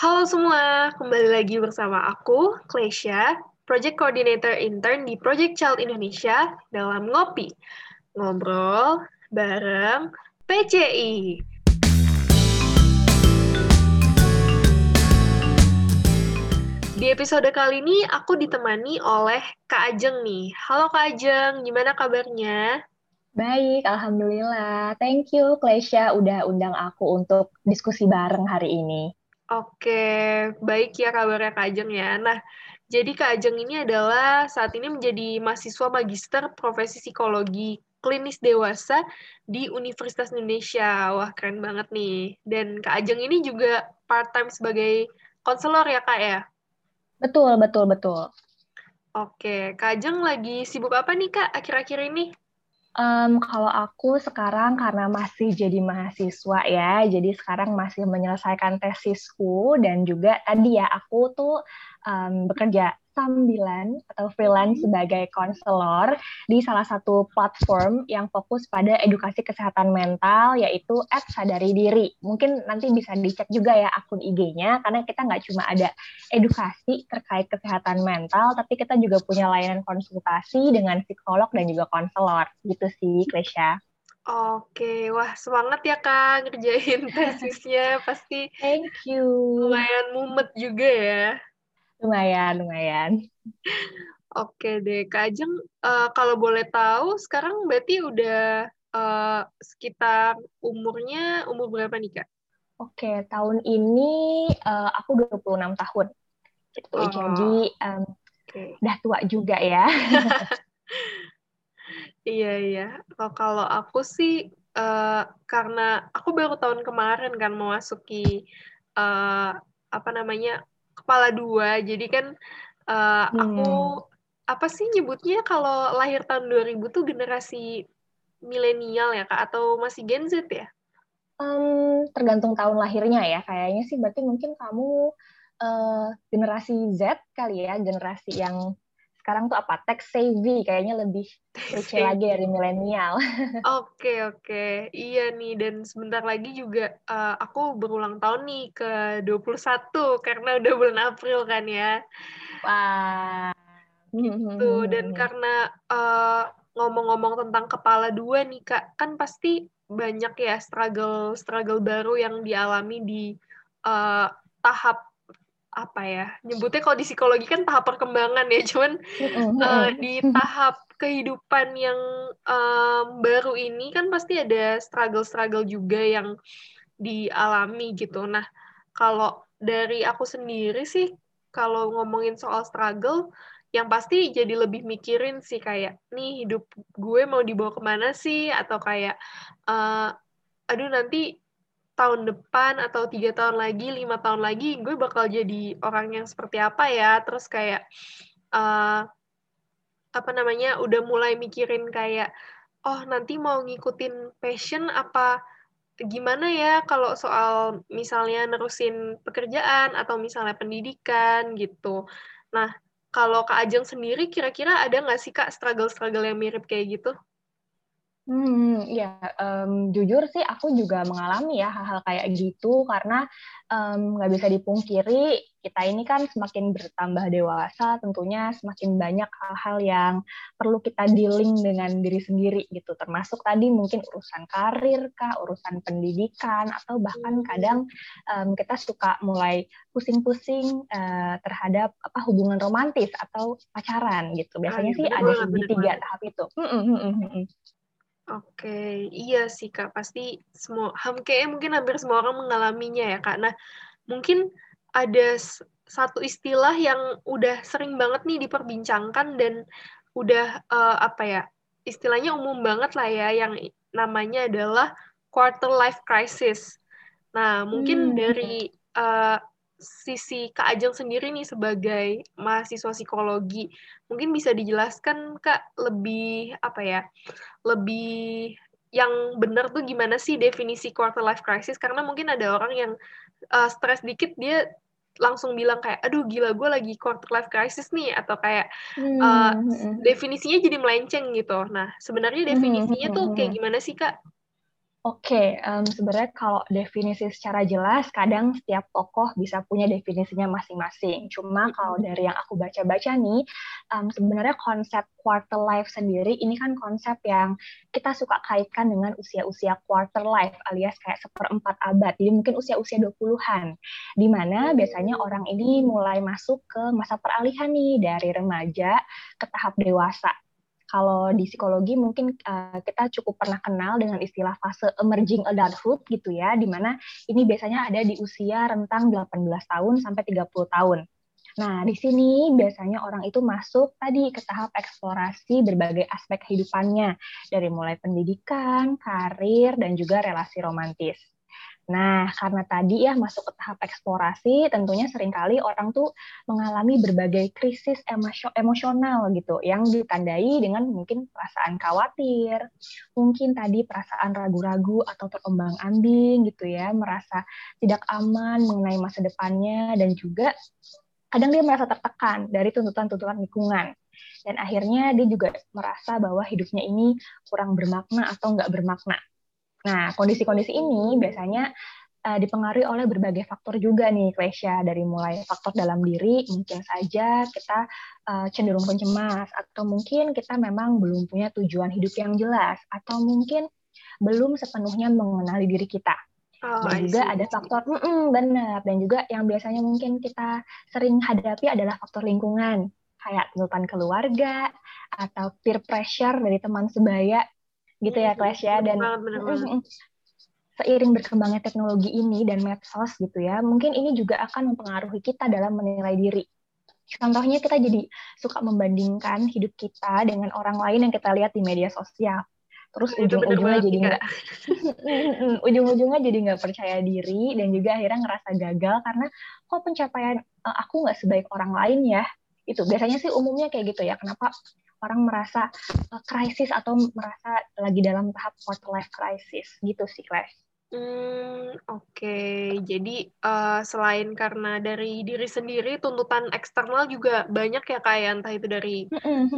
Halo semua, kembali lagi bersama aku, Klesha, Project Coordinator Intern di Project Child Indonesia dalam Ngopi, Ngobrol bareng PCI. Di episode kali ini aku ditemani oleh Kak Ajeng nih. Halo Kak Ajeng, gimana kabarnya? Baik, Alhamdulillah. Thank you, Klesha, udah undang aku untuk diskusi bareng hari ini. Oke, baik ya kabarnya Kak Ajeng ya. Nah, jadi Kak Ajeng ini adalah saat ini menjadi mahasiswa magister profesi psikologi klinis dewasa di Universitas Indonesia. Wah, keren banget nih. Dan Kak Ajeng ini juga part-time sebagai konselor ya, Kak ya? Betul, betul, betul. Oke, Kak Ajeng lagi sibuk apa nih, Kak, akhir-akhir ini? Um, kalau aku sekarang karena masih jadi mahasiswa ya, jadi sekarang masih menyelesaikan tesisku dan juga tadi ya aku tuh um, bekerja sambilan atau freelance sebagai konselor di salah satu platform yang fokus pada edukasi kesehatan mental yaitu at sadari diri. Mungkin nanti bisa dicek juga ya akun IG-nya karena kita nggak cuma ada edukasi terkait kesehatan mental, tapi kita juga punya layanan konsultasi dengan psikolog dan juga konselor. Gitu sih, Klesha. Oke, wah semangat ya Kak ngerjain tesisnya. Pasti Thank you. lumayan mumet juga ya. Lumayan, lumayan. Oke deh, Kak Ajeng, uh, kalau boleh tahu, sekarang berarti udah uh, sekitar umurnya, umur berapa nih, Kak? Oke, tahun ini uh, aku 26 tahun. Gitu. Oh. Jadi, um, okay. udah tua juga ya. iya, iya. Kalau aku sih, uh, karena aku baru tahun kemarin kan memasuki, uh, apa namanya, kepala dua jadi kan uh, hmm. aku apa sih nyebutnya kalau lahir tahun 2000 tuh generasi milenial ya kak atau masih Gen Z ya? Um, tergantung tahun lahirnya ya kayaknya sih berarti mungkin kamu uh, generasi Z kali ya generasi yang sekarang tuh apa tech savvy kayaknya lebih kece lagi dari milenial. Oke oke iya nih dan sebentar lagi juga uh, aku berulang tahun nih ke 21 karena udah bulan April kan ya. Wah. Gitu dan karena uh, ngomong-ngomong tentang kepala dua nih kak kan pasti banyak ya struggle struggle baru yang dialami di uh, tahap apa ya nyebutnya kalau di psikologi kan tahap perkembangan ya cuman uh, di tahap kehidupan yang um, baru ini kan pasti ada struggle-struggle juga yang dialami gitu. Nah kalau dari aku sendiri sih kalau ngomongin soal struggle yang pasti jadi lebih mikirin sih kayak nih hidup gue mau dibawa ke mana sih? Atau kayak uh, aduh nanti tahun depan atau tiga tahun lagi, lima tahun lagi, gue bakal jadi orang yang seperti apa ya? Terus kayak uh, apa namanya, udah mulai mikirin kayak, oh nanti mau ngikutin passion apa gimana ya kalau soal misalnya nerusin pekerjaan atau misalnya pendidikan gitu. Nah, kalau Kak Ajeng sendiri kira-kira ada nggak sih Kak struggle-struggle yang mirip kayak gitu? Hmm, ya, um, jujur sih aku juga mengalami ya hal-hal kayak gitu karena nggak um, bisa dipungkiri kita ini kan semakin bertambah dewasa tentunya semakin banyak hal-hal yang perlu kita dealing dengan diri sendiri gitu. Termasuk tadi mungkin urusan karir kah urusan pendidikan atau bahkan kadang um, kita suka mulai pusing-pusing uh, terhadap apa hubungan romantis atau pacaran gitu. Biasanya Ay, sih ada di tiga tahap itu. Oke, iya sih Kak, pasti semua ham kayaknya mungkin hampir semua orang mengalaminya ya Kak. Nah, mungkin ada satu istilah yang udah sering banget nih diperbincangkan dan udah uh, apa ya, istilahnya umum banget lah ya, yang namanya adalah quarter life crisis. Nah, mungkin hmm. dari uh, sisi Kak Ajeng sendiri nih sebagai mahasiswa psikologi, mungkin bisa dijelaskan Kak lebih apa ya, lebih yang benar tuh gimana sih definisi quarter life crisis? Karena mungkin ada orang yang uh, stres dikit dia langsung bilang kayak, aduh gila gue lagi quarter life crisis nih, atau kayak uh, definisinya jadi melenceng gitu. Nah sebenarnya definisinya tuh kayak gimana sih Kak? Oke, um, sebenarnya kalau definisi secara jelas, kadang setiap tokoh bisa punya definisinya masing-masing. Cuma kalau dari yang aku baca-baca nih, um, sebenarnya konsep quarter life sendiri ini kan konsep yang kita suka kaitkan dengan usia-usia quarter life alias kayak seperempat abad. Jadi mungkin usia-usia 20-an, di mana biasanya orang ini mulai masuk ke masa peralihan nih dari remaja ke tahap dewasa kalau di psikologi mungkin uh, kita cukup pernah kenal dengan istilah fase emerging adulthood gitu ya, di mana ini biasanya ada di usia rentang 18 tahun sampai 30 tahun. Nah, di sini biasanya orang itu masuk tadi ke tahap eksplorasi berbagai aspek kehidupannya, dari mulai pendidikan, karir, dan juga relasi romantis. Nah, karena tadi ya masuk ke tahap eksplorasi, tentunya sering kali orang tuh mengalami berbagai krisis emosional gitu, yang ditandai dengan mungkin perasaan khawatir, mungkin tadi perasaan ragu-ragu atau terombang-ambing gitu ya, merasa tidak aman mengenai masa depannya, dan juga kadang dia merasa tertekan dari tuntutan-tuntutan lingkungan. Dan akhirnya dia juga merasa bahwa hidupnya ini kurang bermakna atau nggak bermakna. Nah, kondisi-kondisi ini biasanya uh, dipengaruhi oleh berbagai faktor juga nih, Klesya. Dari mulai faktor dalam diri, mungkin saja kita uh, cenderung pencemas, atau mungkin kita memang belum punya tujuan hidup yang jelas, atau mungkin belum sepenuhnya mengenali diri kita. Oh, dan juga ada faktor, mm -mm, benar, dan juga yang biasanya mungkin kita sering hadapi adalah faktor lingkungan, kayak tuntutan keluarga, atau peer pressure dari teman sebaya gitu ya Clash ya dan seiring berkembangnya teknologi ini dan medsos gitu ya mungkin ini juga akan mempengaruhi kita dalam menilai diri. Contohnya kita jadi suka membandingkan hidup kita dengan orang lain yang kita lihat di media sosial. Terus ujung-ujungnya jadi nggak ujung-ujungnya jadi nggak percaya diri dan juga akhirnya ngerasa gagal karena kok pencapaian uh, aku nggak sebaik orang lain ya itu biasanya sih umumnya kayak gitu ya kenapa orang merasa uh, krisis atau merasa lagi dalam tahap quarter life crisis gitu sih Clash. Hmm, oke. Okay. Jadi uh, selain karena dari diri sendiri, tuntutan eksternal juga banyak ya kayak ya? entah itu dari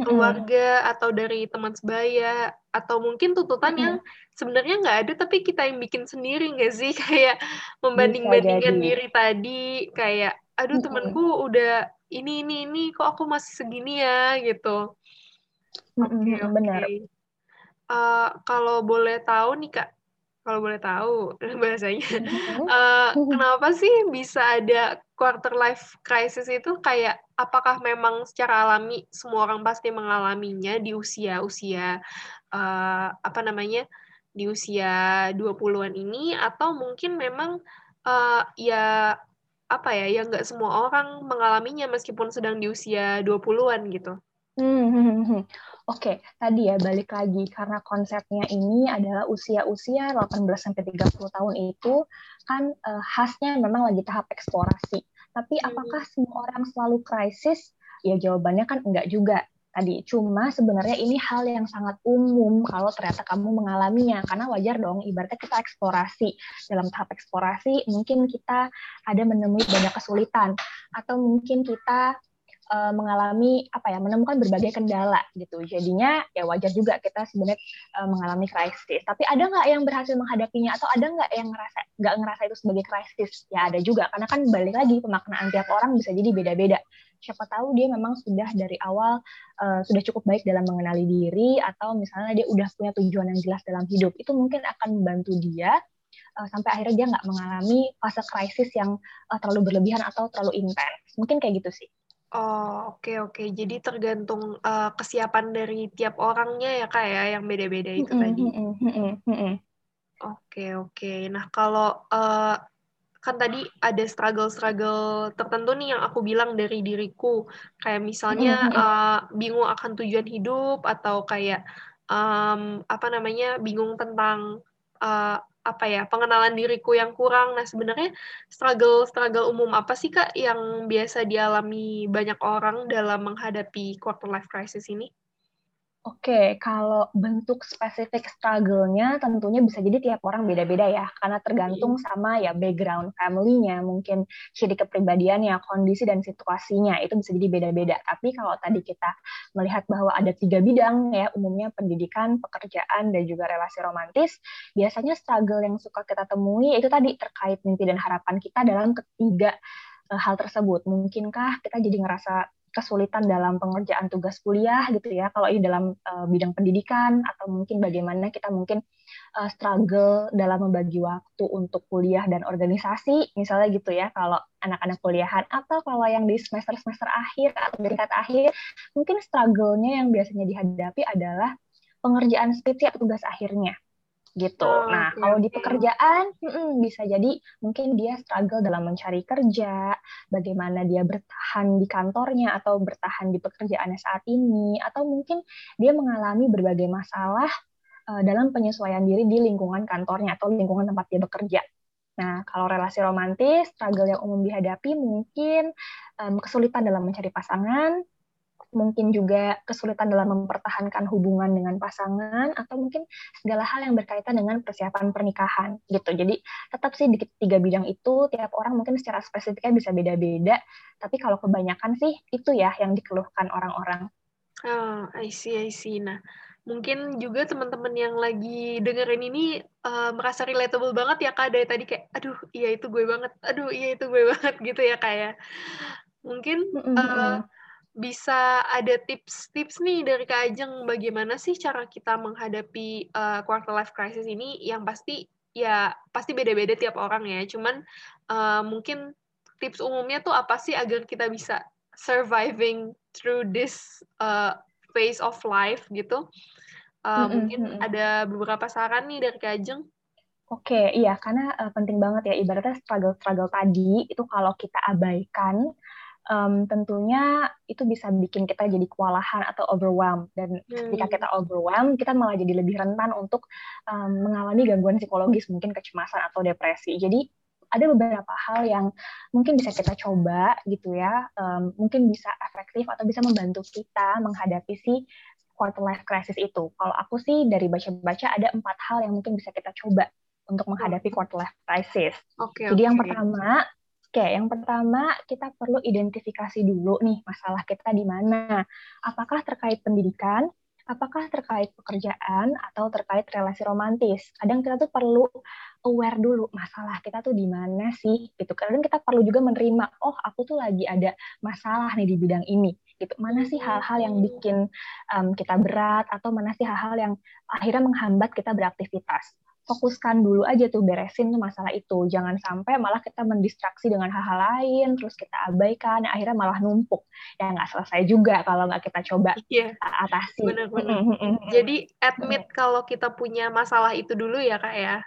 keluarga atau dari teman sebaya atau mungkin tuntutan yang sebenarnya nggak ada tapi kita yang bikin sendiri nggak sih kayak membanding-bandingkan diri tadi kayak aduh temanku udah ini ini ini kok aku masih segini ya gitu. Oke, okay, okay. benar. Uh, kalau boleh tahu nih kak, kalau boleh tahu bahasanya, uh, kenapa sih bisa ada quarter life crisis itu kayak apakah memang secara alami semua orang pasti mengalaminya di usia-usia uh, apa namanya di usia 20-an ini atau mungkin memang uh, ya apa ya ya nggak semua orang mengalaminya meskipun sedang di usia 20-an gitu. Hmm, hmm, hmm, hmm. Oke, tadi ya balik lagi karena konsepnya ini adalah usia-usia 18 sampai 30 tahun itu kan uh, khasnya memang lagi tahap eksplorasi. Tapi hmm. apakah semua orang selalu krisis? Ya jawabannya kan enggak juga tadi. Cuma sebenarnya ini hal yang sangat umum kalau ternyata kamu mengalaminya karena wajar dong ibaratnya kita eksplorasi. Dalam tahap eksplorasi mungkin kita ada menemui banyak kesulitan atau mungkin kita uh, mengalami apa ya menemukan berbagai kendala gitu. Jadinya ya wajar juga kita sebenarnya uh, mengalami krisis. Tapi ada nggak yang berhasil menghadapinya atau ada nggak yang ngerasa nggak ngerasa itu sebagai krisis? Ya ada juga. Karena kan balik lagi pemaknaan tiap orang bisa jadi beda-beda siapa tahu dia memang sudah dari awal uh, sudah cukup baik dalam mengenali diri atau misalnya dia udah punya tujuan yang jelas dalam hidup itu mungkin akan membantu dia uh, sampai akhirnya dia nggak mengalami fase krisis yang uh, terlalu berlebihan atau terlalu intens mungkin kayak gitu sih Oh, oke oke. Jadi tergantung uh, kesiapan dari tiap orangnya ya Kak ya, yang beda-beda itu tadi. Oke oke. Nah kalau uh, kan tadi ada struggle-struggle tertentu nih yang aku bilang dari diriku, kayak misalnya uh, bingung akan tujuan hidup atau kayak um, apa namanya bingung tentang uh, apa ya pengenalan diriku yang kurang. Nah sebenarnya struggle struggle umum apa sih kak yang biasa dialami banyak orang dalam menghadapi quarter life crisis ini? Oke, kalau bentuk spesifik struggle-nya tentunya bisa jadi tiap orang beda-beda ya, karena tergantung sama ya background family-nya, mungkin ciri kepribadiannya, kondisi dan situasinya, itu bisa jadi beda-beda. Tapi kalau tadi kita melihat bahwa ada tiga bidang ya, umumnya pendidikan, pekerjaan, dan juga relasi romantis, biasanya struggle yang suka kita temui itu tadi terkait mimpi dan harapan kita dalam ketiga eh, hal tersebut. Mungkinkah kita jadi ngerasa kesulitan dalam pengerjaan tugas kuliah gitu ya. Kalau ini dalam uh, bidang pendidikan atau mungkin bagaimana kita mungkin uh, struggle dalam membagi waktu untuk kuliah dan organisasi misalnya gitu ya. Kalau anak-anak kuliahan atau kalau yang di semester semester akhir atau tingkat akhir mungkin struggle-nya yang biasanya dihadapi adalah pengerjaan skripsi atau tugas akhirnya gitu. Oh, nah, okay, kalau di pekerjaan hmm, bisa jadi mungkin dia struggle dalam mencari kerja, bagaimana dia bertahan di kantornya atau bertahan di pekerjaannya saat ini, atau mungkin dia mengalami berbagai masalah uh, dalam penyesuaian diri di lingkungan kantornya atau lingkungan tempat dia bekerja. Nah, kalau relasi romantis, struggle yang umum dihadapi mungkin um, kesulitan dalam mencari pasangan, mungkin juga kesulitan dalam mempertahankan hubungan dengan pasangan atau mungkin segala hal yang berkaitan dengan persiapan pernikahan gitu. Jadi tetap sih di tiga bidang itu tiap orang mungkin secara spesifiknya bisa beda-beda, tapi kalau kebanyakan sih itu ya yang dikeluhkan orang-orang. Oh, I see, I see. Nah, mungkin juga teman-teman yang lagi dengerin ini uh, merasa relatable banget ya kak dari tadi kayak, aduh iya itu gue banget, aduh iya itu gue banget gitu ya kayak. Ya. Mungkin uh, bisa ada tips-tips nih dari Kak Ajeng bagaimana sih cara kita menghadapi uh, quarter life crisis ini yang pasti ya pasti beda-beda tiap orang ya. Cuman uh, mungkin tips umumnya tuh apa sih agar kita bisa surviving through this uh, phase of life gitu. Uh, mm -hmm. Mungkin ada beberapa saran nih dari Kak Ajeng. Oke, iya karena uh, penting banget ya ibaratnya struggle-struggle tadi itu kalau kita abaikan um, tentunya itu bisa bikin kita jadi kewalahan atau overwhelmed dan hmm. ketika kita overwhelmed kita malah jadi lebih rentan untuk um, mengalami gangguan psikologis mungkin kecemasan atau depresi jadi ada beberapa hal yang mungkin bisa kita coba gitu ya um, mungkin bisa efektif atau bisa membantu kita menghadapi si quarter life crisis itu kalau aku sih dari baca-baca ada empat hal yang mungkin bisa kita coba untuk menghadapi quarter life crisis. Okay, Jadi okay. yang pertama Oke, yang pertama kita perlu identifikasi dulu nih masalah kita di mana. Apakah terkait pendidikan, apakah terkait pekerjaan atau terkait relasi romantis. Kadang kita tuh perlu aware dulu masalah kita tuh di mana sih gitu. Kadang kita perlu juga menerima, oh aku tuh lagi ada masalah nih di bidang ini gitu. Mana sih hal-hal yang bikin um, kita berat atau mana sih hal-hal yang akhirnya menghambat kita beraktivitas fokuskan dulu aja tuh beresin tuh masalah itu. Jangan sampai malah kita mendistraksi dengan hal-hal lain, terus kita abaikan, akhirnya malah numpuk. Ya nggak selesai juga kalau nggak kita coba yeah. atasi. Benar-benar. Jadi admit kalau kita punya masalah itu dulu ya kak ya.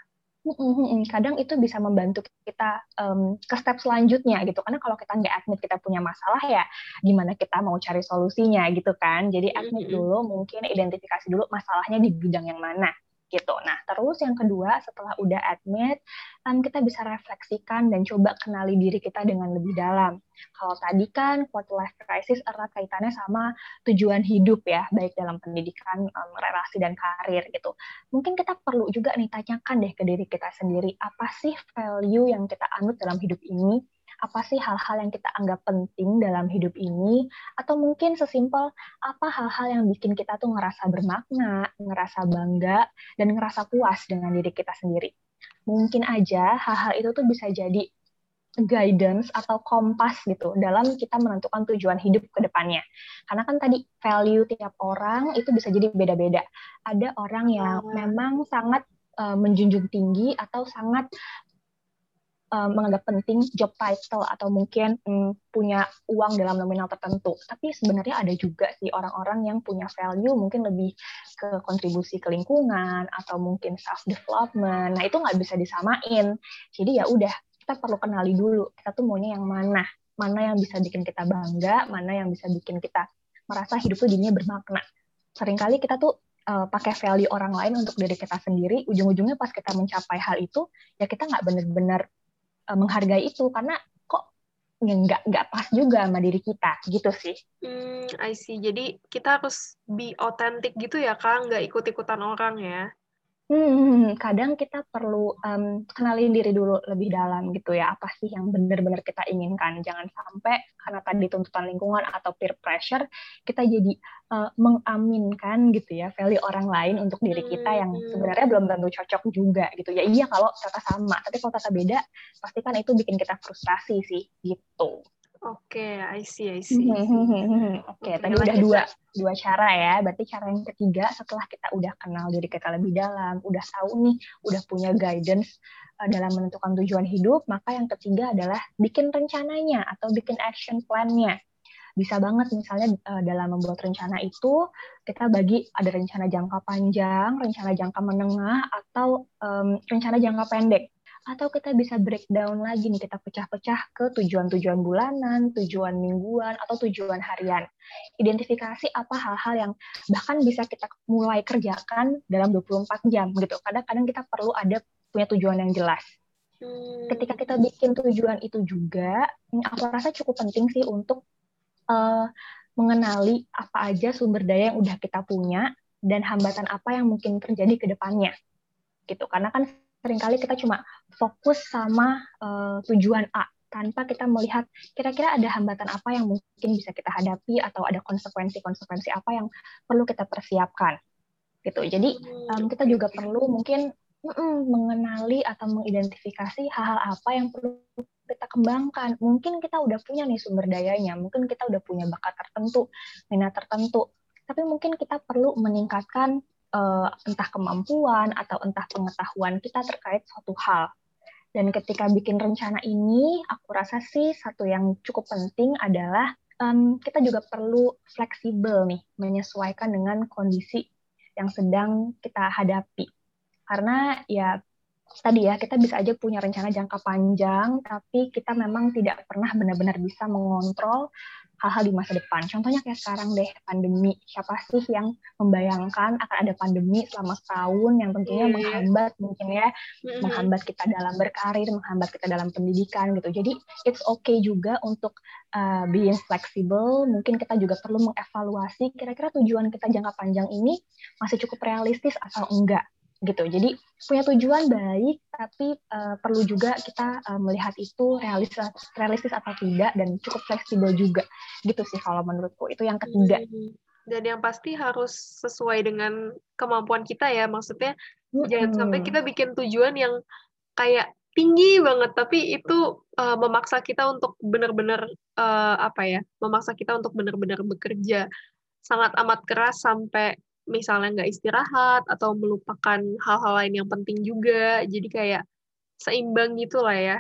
Kadang itu bisa membantu kita um, ke step selanjutnya gitu. Karena kalau kita nggak admit kita punya masalah ya, gimana kita mau cari solusinya gitu kan. Jadi admit dulu, mungkin identifikasi dulu masalahnya di bidang yang mana gitu. Nah, terus yang kedua setelah udah admit, um, kita bisa refleksikan dan coba kenali diri kita dengan lebih dalam. Kalau tadi kan quarter life crisis erat kaitannya sama tujuan hidup ya, baik dalam pendidikan, um, relasi dan karir gitu. Mungkin kita perlu juga nih tanyakan deh ke diri kita sendiri, apa sih value yang kita anut dalam hidup ini? Apa sih hal-hal yang kita anggap penting dalam hidup ini atau mungkin sesimpel apa hal-hal yang bikin kita tuh ngerasa bermakna, ngerasa bangga dan ngerasa puas dengan diri kita sendiri. Mungkin aja hal-hal itu tuh bisa jadi guidance atau kompas gitu dalam kita menentukan tujuan hidup ke depannya. Karena kan tadi value tiap orang itu bisa jadi beda-beda. Ada orang yang memang sangat uh, menjunjung tinggi atau sangat uh, menganggap penting job title atau mungkin um, punya uang dalam nominal tertentu. Tapi sebenarnya ada juga sih orang-orang yang punya value mungkin lebih ke kontribusi ke lingkungan atau mungkin self development. Nah itu nggak bisa disamain. Jadi ya udah kita perlu kenali dulu kita tuh maunya yang mana, mana yang bisa bikin kita bangga, mana yang bisa bikin kita merasa hidup tuh jadinya bermakna. Seringkali kita tuh uh, pakai value orang lain untuk diri kita sendiri, ujung-ujungnya pas kita mencapai hal itu, ya kita nggak benar-benar uh, menghargai itu karena kok nggak nggak pas juga sama diri kita gitu sih. Hmm, I see. Jadi kita harus be authentic gitu ya kak, nggak ikut-ikutan orang ya. Hmm, kadang kita perlu um, kenalin diri dulu lebih dalam gitu ya. Apa sih yang benar-benar kita inginkan? Jangan sampai karena tadi tuntutan lingkungan atau peer pressure kita jadi uh, mengaminkan gitu ya value orang lain untuk diri kita yang hmm. sebenarnya belum tentu cocok juga gitu ya. Iya kalau kata sama, tapi kalau kata beda, pastikan itu bikin kita frustrasi sih gitu. Oke, okay, I see, I see. Oke, okay, tadi udah dua dua cara ya. Berarti cara yang ketiga setelah kita udah kenal diri kita lebih dalam, udah tahu nih, udah punya guidance uh, dalam menentukan tujuan hidup, maka yang ketiga adalah bikin rencananya atau bikin action plan-nya. Bisa banget misalnya uh, dalam membuat rencana itu kita bagi ada rencana jangka panjang, rencana jangka menengah, atau um, rencana jangka pendek atau kita bisa breakdown lagi nih, kita pecah-pecah ke tujuan-tujuan bulanan, tujuan mingguan, atau tujuan harian. Identifikasi apa hal-hal yang bahkan bisa kita mulai kerjakan dalam 24 jam gitu. Kadang-kadang kita perlu ada punya tujuan yang jelas. Hmm. Ketika kita bikin tujuan itu juga, aku rasa cukup penting sih untuk uh, mengenali apa aja sumber daya yang udah kita punya dan hambatan apa yang mungkin terjadi ke depannya. Gitu. Karena kan sering kali kita cuma fokus sama uh, tujuan A tanpa kita melihat kira-kira ada hambatan apa yang mungkin bisa kita hadapi atau ada konsekuensi-konsekuensi apa yang perlu kita persiapkan gitu. Jadi um, kita juga perlu mungkin mm, mengenali atau mengidentifikasi hal-hal apa yang perlu kita kembangkan. Mungkin kita udah punya nih sumber dayanya mungkin kita udah punya bakat tertentu minat tertentu tapi mungkin kita perlu meningkatkan uh, entah kemampuan atau entah pengetahuan kita terkait suatu hal. Dan ketika bikin rencana ini, aku rasa sih satu yang cukup penting adalah um, kita juga perlu fleksibel nih, menyesuaikan dengan kondisi yang sedang kita hadapi. Karena ya tadi ya kita bisa aja punya rencana jangka panjang, tapi kita memang tidak pernah benar-benar bisa mengontrol hal-hal di masa depan. Contohnya kayak sekarang deh pandemi. Siapa sih yang membayangkan akan ada pandemi selama setahun yang tentunya yeah. menghambat mungkin ya, mm-hmm. menghambat kita dalam berkarir, menghambat kita dalam pendidikan gitu. Jadi it's okay juga untuk uh, being flexible. Mungkin kita juga perlu mengevaluasi kira-kira tujuan kita jangka panjang ini masih cukup realistis atau enggak gitu. Jadi punya tujuan baik, tapi uh, perlu juga kita uh, melihat itu realistis, realistis atau tidak dan cukup fleksibel juga. Gitu sih kalau menurutku itu yang ketiga. Hmm. Dan yang pasti harus sesuai dengan kemampuan kita ya. Maksudnya hmm. jangan sampai kita bikin tujuan yang kayak tinggi banget, tapi itu uh, memaksa kita untuk benar-benar uh, apa ya? Memaksa kita untuk benar-benar bekerja sangat amat keras sampai misalnya nggak istirahat atau melupakan hal-hal lain yang penting juga. Jadi kayak seimbang gitu lah ya.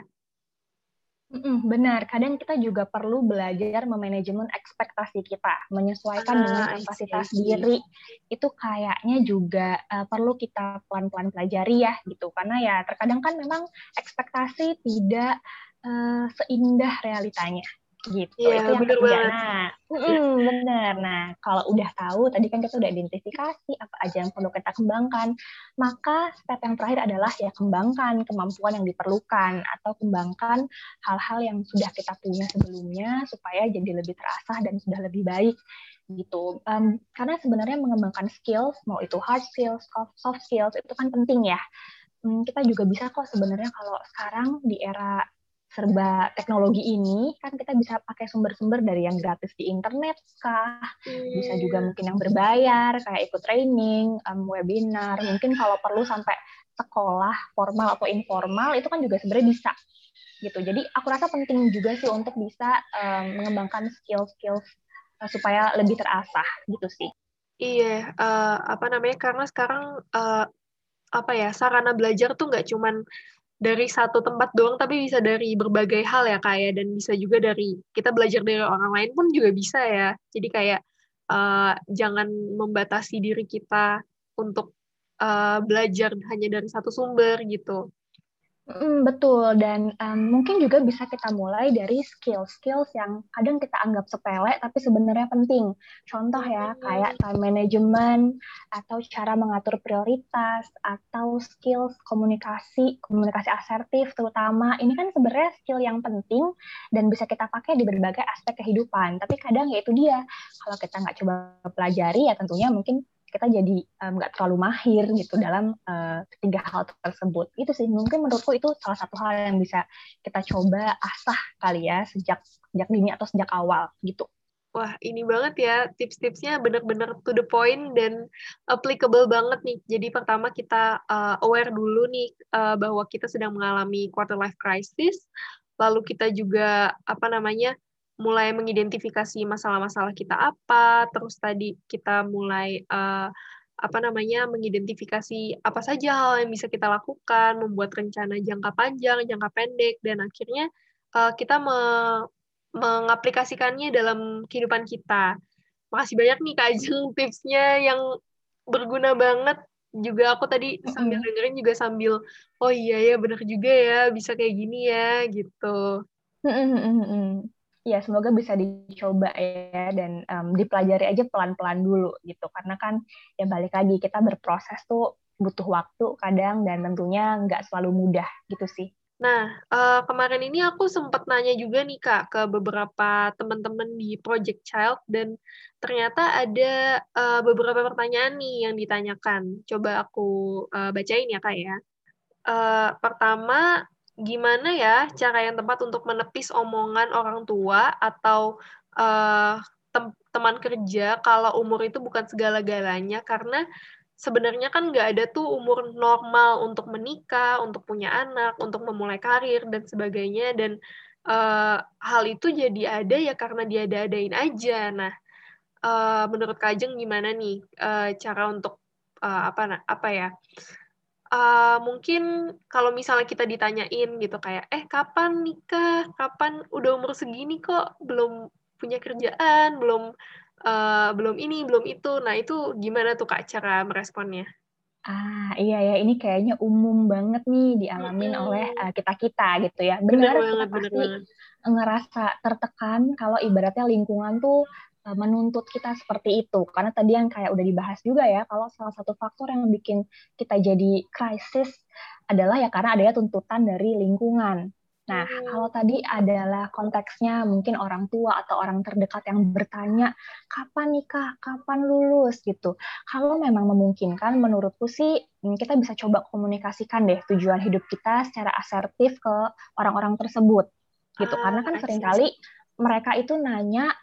Benar. Kadang kita juga perlu belajar memanajemen ekspektasi kita menyesuaikan ah, dengan kapasitas diri. Itu kayaknya juga uh, perlu kita pelan-pelan pelajari ya gitu. Karena ya terkadang kan memang ekspektasi tidak uh, seindah realitanya gitu. Yeah, itu bener ketiga nah mm, bener. Nah kalau udah tahu tadi kan kita udah identifikasi apa aja yang perlu kita kembangkan maka step yang terakhir adalah ya kembangkan kemampuan yang diperlukan atau kembangkan hal-hal yang sudah kita punya sebelumnya supaya jadi lebih terasah dan sudah lebih baik gitu. Um, karena sebenarnya mengembangkan skills mau itu hard skills soft skills itu kan penting ya. Kita juga bisa kok sebenarnya kalau sekarang di era serba teknologi ini kan kita bisa pakai sumber-sumber dari yang gratis di internet kah? Hmm. bisa juga mungkin yang berbayar kayak ikut training um, webinar. Mungkin kalau perlu sampai sekolah formal atau informal itu kan juga sebenarnya bisa gitu. Jadi aku rasa penting juga sih untuk bisa um, mengembangkan skill-skill uh, supaya lebih terasah gitu sih. Iya uh, apa namanya karena sekarang uh, apa ya sarana belajar tuh nggak cuman dari satu tempat doang tapi bisa dari berbagai hal ya kayak ya. dan bisa juga dari kita belajar dari orang lain pun juga bisa ya jadi kayak uh, jangan membatasi diri kita untuk uh, belajar hanya dari satu sumber gitu Mm, betul dan um, mungkin juga bisa kita mulai dari skill-skills yang kadang kita anggap sepele tapi sebenarnya penting. Contoh ya kayak time management atau cara mengatur prioritas atau skills komunikasi, komunikasi asertif terutama. Ini kan sebenarnya skill yang penting dan bisa kita pakai di berbagai aspek kehidupan. Tapi kadang ya itu dia kalau kita nggak coba pelajari ya tentunya mungkin kita jadi nggak um, terlalu mahir gitu dalam uh, ketiga hal tersebut. Itu sih mungkin menurutku itu salah satu hal yang bisa kita coba asah kali ya sejak sejak dini atau sejak awal gitu. Wah, ini banget ya tips-tipsnya benar-benar to the point dan applicable banget nih. Jadi pertama kita uh, aware dulu nih uh, bahwa kita sedang mengalami quarter life crisis. Lalu kita juga apa namanya mulai mengidentifikasi masalah-masalah kita apa, terus tadi kita mulai uh, apa namanya mengidentifikasi apa saja hal yang bisa kita lakukan, membuat rencana jangka panjang, jangka pendek, dan akhirnya uh, kita me mengaplikasikannya dalam kehidupan kita. Makasih banyak nih Kak Ajeng tipsnya yang berguna banget. Juga aku tadi sambil dengerin juga sambil, oh iya ya benar juga ya bisa kayak gini ya gitu ya semoga bisa dicoba ya dan um, dipelajari aja pelan-pelan dulu gitu karena kan ya balik lagi kita berproses tuh butuh waktu kadang dan tentunya nggak selalu mudah gitu sih. Nah, uh, kemarin ini aku sempat nanya juga nih Kak ke beberapa teman-teman di Project Child dan ternyata ada uh, beberapa pertanyaan nih yang ditanyakan. Coba aku uh, bacain ya Kak ya. Uh, pertama, gimana ya cara yang tepat untuk menepis omongan orang tua atau uh, tem teman kerja kalau umur itu bukan segala-galanya karena sebenarnya kan nggak ada tuh umur normal untuk menikah, untuk punya anak, untuk memulai karir dan sebagainya dan uh, hal itu jadi ada ya karena dia ada-adain aja. Nah, uh, menurut Kajeng gimana nih uh, cara untuk uh, apa apa ya? Uh, mungkin kalau misalnya kita ditanyain gitu kayak, eh kapan nikah? Kapan udah umur segini kok belum punya kerjaan, belum uh, belum ini, belum itu. Nah itu gimana tuh kak cara meresponnya? Ah iya ya ini kayaknya umum banget nih dialamin hmm. oleh uh, kita kita gitu ya. Benar, banget, pasti bener ngerasa tertekan kalau ibaratnya lingkungan tuh Eh, menuntut kita seperti itu karena tadi yang kayak udah dibahas juga ya kalau salah satu faktor yang bikin kita jadi krisis adalah ya karena adanya tuntutan dari lingkungan. Nah, hmm. kalau tadi adalah konteksnya mungkin orang tua atau orang terdekat yang bertanya, kapan nikah, kapan lulus gitu. Kalau memang memungkinkan, menurutku sih hmm, kita bisa coba komunikasikan deh tujuan hidup kita secara asertif ke orang-orang tersebut gitu. Ah, Karena kan sering kali mereka itu nanya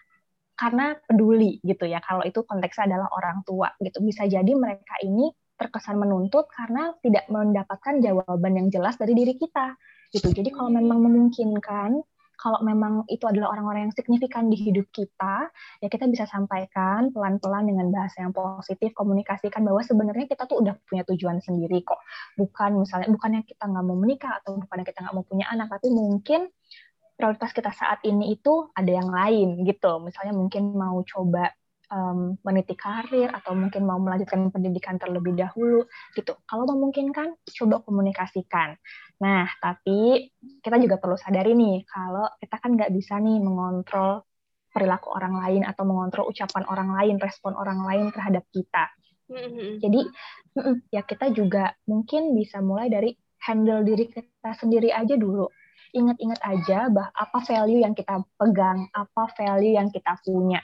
karena peduli gitu ya kalau itu konteksnya adalah orang tua gitu bisa jadi mereka ini terkesan menuntut karena tidak mendapatkan jawaban yang jelas dari diri kita gitu jadi kalau memang memungkinkan kalau memang itu adalah orang-orang yang signifikan di hidup kita, ya kita bisa sampaikan pelan-pelan dengan bahasa yang positif, komunikasikan bahwa sebenarnya kita tuh udah punya tujuan sendiri kok. Bukan misalnya, bukannya kita nggak mau menikah atau bukannya kita nggak mau punya anak, tapi mungkin prioritas kita saat ini itu ada yang lain gitu. Misalnya mungkin mau coba um, meniti karir atau mungkin mau melanjutkan pendidikan terlebih dahulu gitu. Kalau memungkinkan, coba komunikasikan. Nah, tapi kita juga perlu sadari nih kalau kita kan nggak bisa nih mengontrol perilaku orang lain atau mengontrol ucapan orang lain, respon orang lain terhadap kita. Mm-hmm. Jadi ya kita juga mungkin bisa mulai dari handle diri kita sendiri aja dulu ingat-ingat aja bah apa value yang kita pegang, apa value yang kita punya.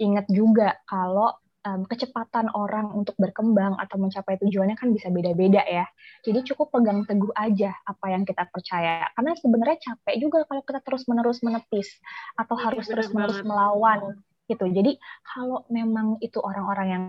Ingat juga kalau um, kecepatan orang untuk berkembang atau mencapai tujuannya kan bisa beda-beda ya. Jadi cukup pegang teguh aja apa yang kita percaya. Karena sebenarnya capek juga kalau kita terus-menerus menepis atau iya, harus terus-menerus melawan gitu. Jadi kalau memang itu orang-orang yang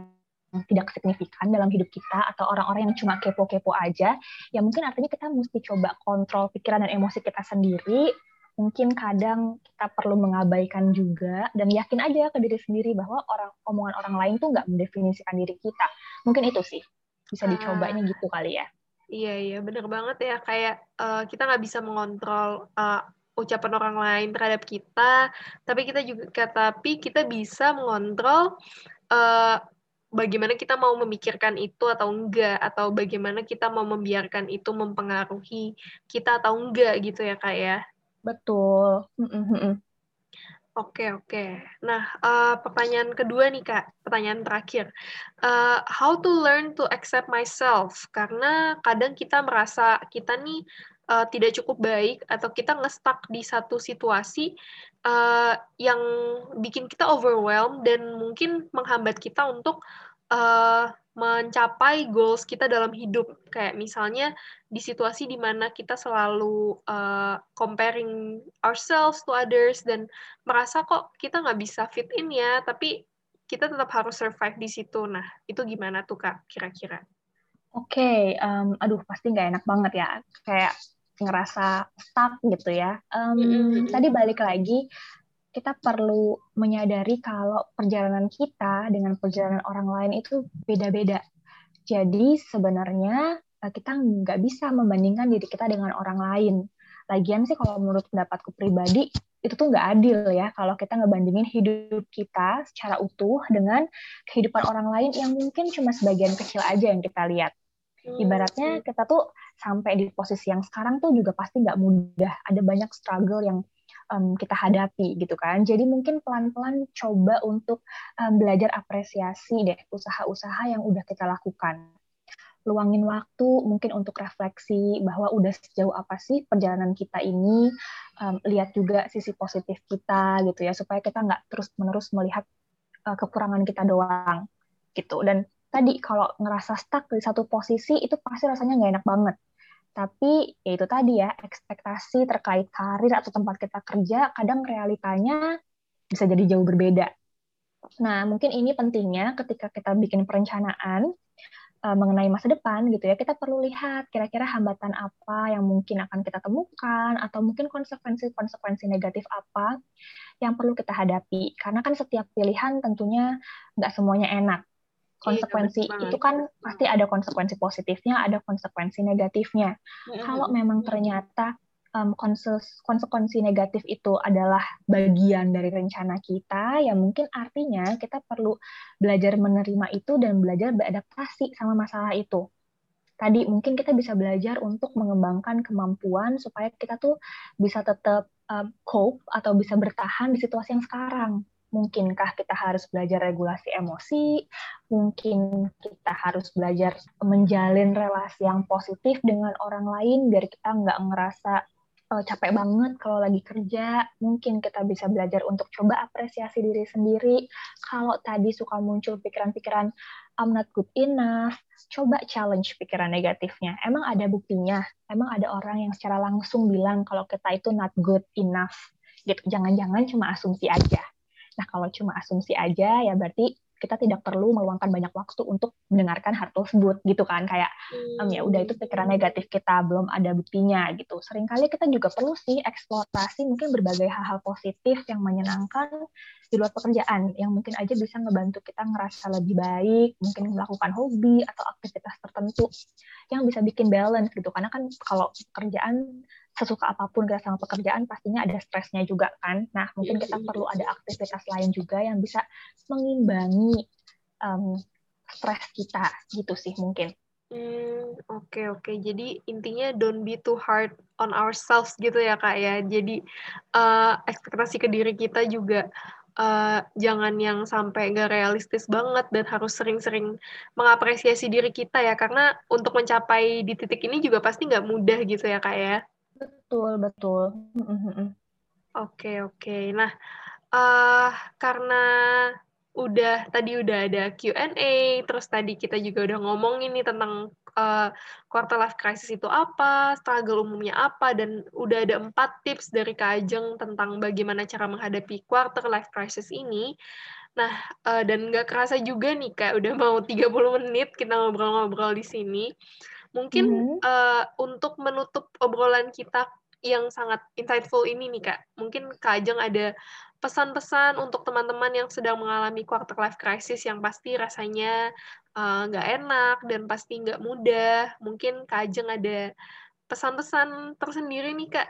tidak signifikan dalam hidup kita atau orang-orang yang cuma kepo-kepo aja, ya mungkin artinya kita mesti coba kontrol pikiran dan emosi kita sendiri. Mungkin kadang kita perlu mengabaikan juga dan yakin aja ke diri sendiri bahwa orang omongan orang lain tuh nggak mendefinisikan diri kita. Mungkin itu sih bisa dicobanya ah. gitu kali ya. Iya iya benar banget ya kayak uh, kita nggak bisa mengontrol uh, ucapan orang lain terhadap kita, tapi kita juga tapi kita bisa mengontrol uh, bagaimana kita mau memikirkan itu atau enggak atau bagaimana kita mau membiarkan itu mempengaruhi kita atau enggak gitu ya kak ya betul Oke, oke. Nah, uh, pertanyaan kedua nih, Kak. Pertanyaan terakhir. Uh, how to learn to accept myself? Karena kadang kita merasa kita nih uh, tidak cukup baik atau kita ngestak di satu situasi uh, yang bikin kita overwhelmed dan mungkin menghambat kita untuk uh, mencapai goals kita dalam hidup. Kayak misalnya di situasi di mana kita selalu uh, comparing ourselves to others dan merasa kok kita nggak bisa fit in ya, tapi kita tetap harus survive di situ. Nah, itu gimana tuh Kak kira-kira? Oke, okay, um, aduh pasti nggak enak banget ya. Kayak ngerasa stuck gitu ya. Um, mm -hmm. Tadi balik lagi, kita perlu menyadari kalau perjalanan kita dengan perjalanan orang lain itu beda-beda. Jadi sebenarnya eh, kita nggak bisa membandingkan diri kita dengan orang lain. Lagian sih kalau menurut pendapatku pribadi itu tuh nggak adil ya kalau kita ngebandingin hidup kita secara utuh dengan kehidupan orang lain yang mungkin cuma sebagian kecil aja yang kita lihat. Ibaratnya kita tuh sampai di posisi yang sekarang tuh juga pasti nggak mudah. Ada banyak struggle yang um, kita hadapi gitu kan. Jadi mungkin pelan-pelan coba untuk um, belajar apresiasi deh usaha-usaha yang udah kita lakukan. Luangin waktu mungkin untuk refleksi bahwa udah sejauh apa sih perjalanan kita ini. Um, lihat juga sisi positif kita gitu ya supaya kita nggak terus-menerus melihat uh, kekurangan kita doang gitu. Dan tadi kalau ngerasa stuck di satu posisi itu pasti rasanya nggak enak banget tapi ya itu tadi ya, ekspektasi terkait karir atau tempat kita kerja, kadang realitanya bisa jadi jauh berbeda. Nah, mungkin ini pentingnya ketika kita bikin perencanaan uh, mengenai masa depan gitu ya, kita perlu lihat kira-kira hambatan apa yang mungkin akan kita temukan atau mungkin konsekuensi-konsekuensi negatif apa yang perlu kita hadapi. Karena kan setiap pilihan tentunya nggak semuanya enak. Iya, konsekuensi iya, itu kan pasti ada konsekuensi positifnya, ada konsekuensi negatifnya. Mm-hmm. Kalau memang ternyata um, konsekuensi negatif itu adalah bagian dari rencana kita, ya mungkin artinya kita perlu belajar menerima itu dan belajar beradaptasi sama masalah itu. Tadi mungkin kita bisa belajar untuk mengembangkan kemampuan supaya kita tuh bisa tetap um, cope atau bisa bertahan di situasi yang sekarang mungkinkah kita harus belajar regulasi emosi, mungkin kita harus belajar menjalin relasi yang positif dengan orang lain biar kita nggak ngerasa uh, capek banget kalau lagi kerja, mungkin kita bisa belajar untuk coba apresiasi diri sendiri. Kalau tadi suka muncul pikiran-pikiran I'm not good enough, coba challenge pikiran negatifnya. Emang ada buktinya? Emang ada orang yang secara langsung bilang kalau kita itu not good enough? Gitu. Jangan-jangan cuma asumsi aja. Nah, kalau cuma asumsi aja ya berarti kita tidak perlu meluangkan banyak waktu untuk mendengarkan hal tersebut gitu kan? Kayak um, ya udah itu pikiran negatif kita belum ada buktinya gitu. Seringkali kita juga perlu sih eksplorasi mungkin berbagai hal-hal positif yang menyenangkan di luar pekerjaan yang mungkin aja bisa ngebantu kita ngerasa lebih baik mungkin melakukan hobi atau aktivitas tertentu yang bisa bikin balance gitu. Karena kan kalau pekerjaan sesuka apa pun kita sama pekerjaan pastinya ada stresnya juga kan. Nah mungkin kita perlu ada aktivitas lain juga yang bisa mengimbangi um, stres kita gitu sih mungkin. Hmm, oke okay, oke. Okay. Jadi intinya don't be too hard on ourselves gitu ya kak ya. Jadi uh, ekspektasi ke diri kita juga uh, jangan yang sampai gak realistis banget dan harus sering-sering mengapresiasi diri kita ya. Karena untuk mencapai di titik ini juga pasti nggak mudah gitu ya kak ya. Betul, betul. Oke, oke. Nah, uh, karena udah tadi udah ada Q&A, terus tadi kita juga udah ngomongin nih tentang uh, quarter life crisis itu apa, struggle umumnya apa, dan udah ada empat tips dari Kak Ajeng tentang bagaimana cara menghadapi quarter life crisis ini. Nah, uh, dan nggak kerasa juga nih Kak, udah mau 30 menit kita ngobrol-ngobrol di sini. Mungkin mm-hmm. uh, untuk menutup obrolan kita yang sangat insightful ini nih Kak, mungkin Kak Ajeng ada pesan-pesan untuk teman-teman yang sedang mengalami quarter life crisis yang pasti rasanya eh, nggak uh, enak dan pasti nggak mudah. Mungkin Kak Ajeng ada pesan-pesan tersendiri nih Kak.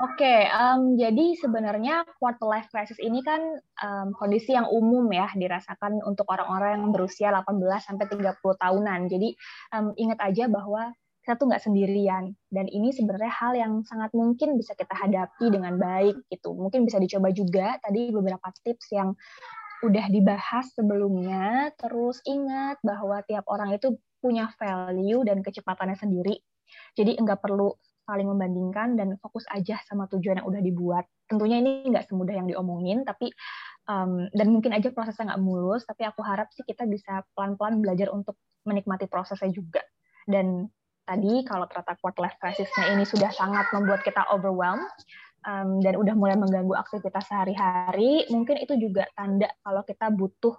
Oke, okay, um, jadi sebenarnya quarter life crisis ini kan um, kondisi yang umum ya dirasakan untuk orang-orang yang berusia 18 sampai 30 tahunan. Jadi um, ingat aja bahwa kita tuh nggak sendirian dan ini sebenarnya hal yang sangat mungkin bisa kita hadapi dengan baik gitu. Mungkin bisa dicoba juga tadi beberapa tips yang udah dibahas sebelumnya. Terus ingat bahwa tiap orang itu punya value dan kecepatannya sendiri. Jadi nggak perlu saling membandingkan dan fokus aja sama tujuan yang udah dibuat. Tentunya ini nggak semudah yang diomongin, tapi um, dan mungkin aja prosesnya nggak mulus, tapi aku harap sih kita bisa pelan-pelan belajar untuk menikmati prosesnya juga. Dan tadi kalau ternyata quarter life crisisnya ini sudah sangat membuat kita overwhelmed, um, dan udah mulai mengganggu aktivitas sehari-hari, mungkin itu juga tanda kalau kita butuh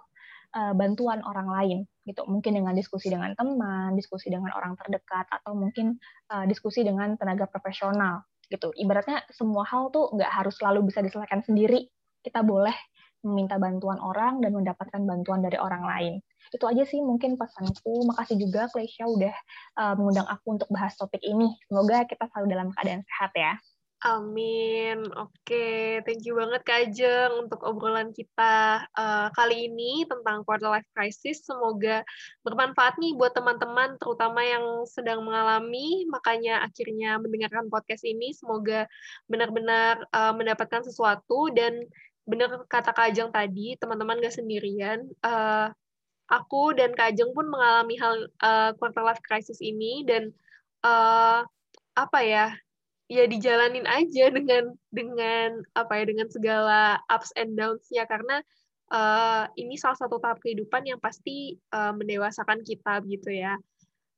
uh, bantuan orang lain gitu. Mungkin dengan diskusi dengan teman diskusi dengan orang terdekat atau mungkin uh, diskusi dengan tenaga profesional gitu. Ibaratnya semua hal tuh nggak harus selalu bisa diselesaikan sendiri. Kita boleh meminta bantuan orang dan mendapatkan bantuan dari orang lain. Itu aja sih mungkin pesanku. Makasih juga Klesha udah uh, mengundang aku untuk bahas topik ini. Semoga kita selalu dalam keadaan sehat ya Amin. Oke, thank you banget Kak Ajeng untuk obrolan kita uh, kali ini tentang quarter life crisis. Semoga bermanfaat nih buat teman-teman, terutama yang sedang mengalami, makanya akhirnya mendengarkan podcast ini. Semoga benar-benar uh, mendapatkan sesuatu dan benar kata Kak Ajeng tadi, teman-teman gak sendirian. Uh, aku dan Kak Ajeng pun mengalami hal uh, quarter life crisis ini dan uh, apa ya ya dijalanin aja dengan dengan apa ya dengan segala ups and downs-nya karena uh, ini salah satu tahap kehidupan yang pasti uh, mendewasakan kita gitu ya.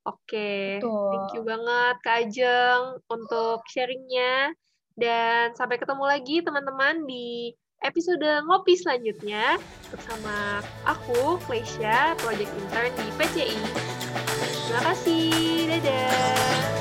Oke, okay. thank you banget Kak Ajeng untuk sharingnya dan sampai ketemu lagi teman-teman di episode ngopi selanjutnya bersama aku, Fleisha, Project Intern di PCI. Terima kasih, dadah!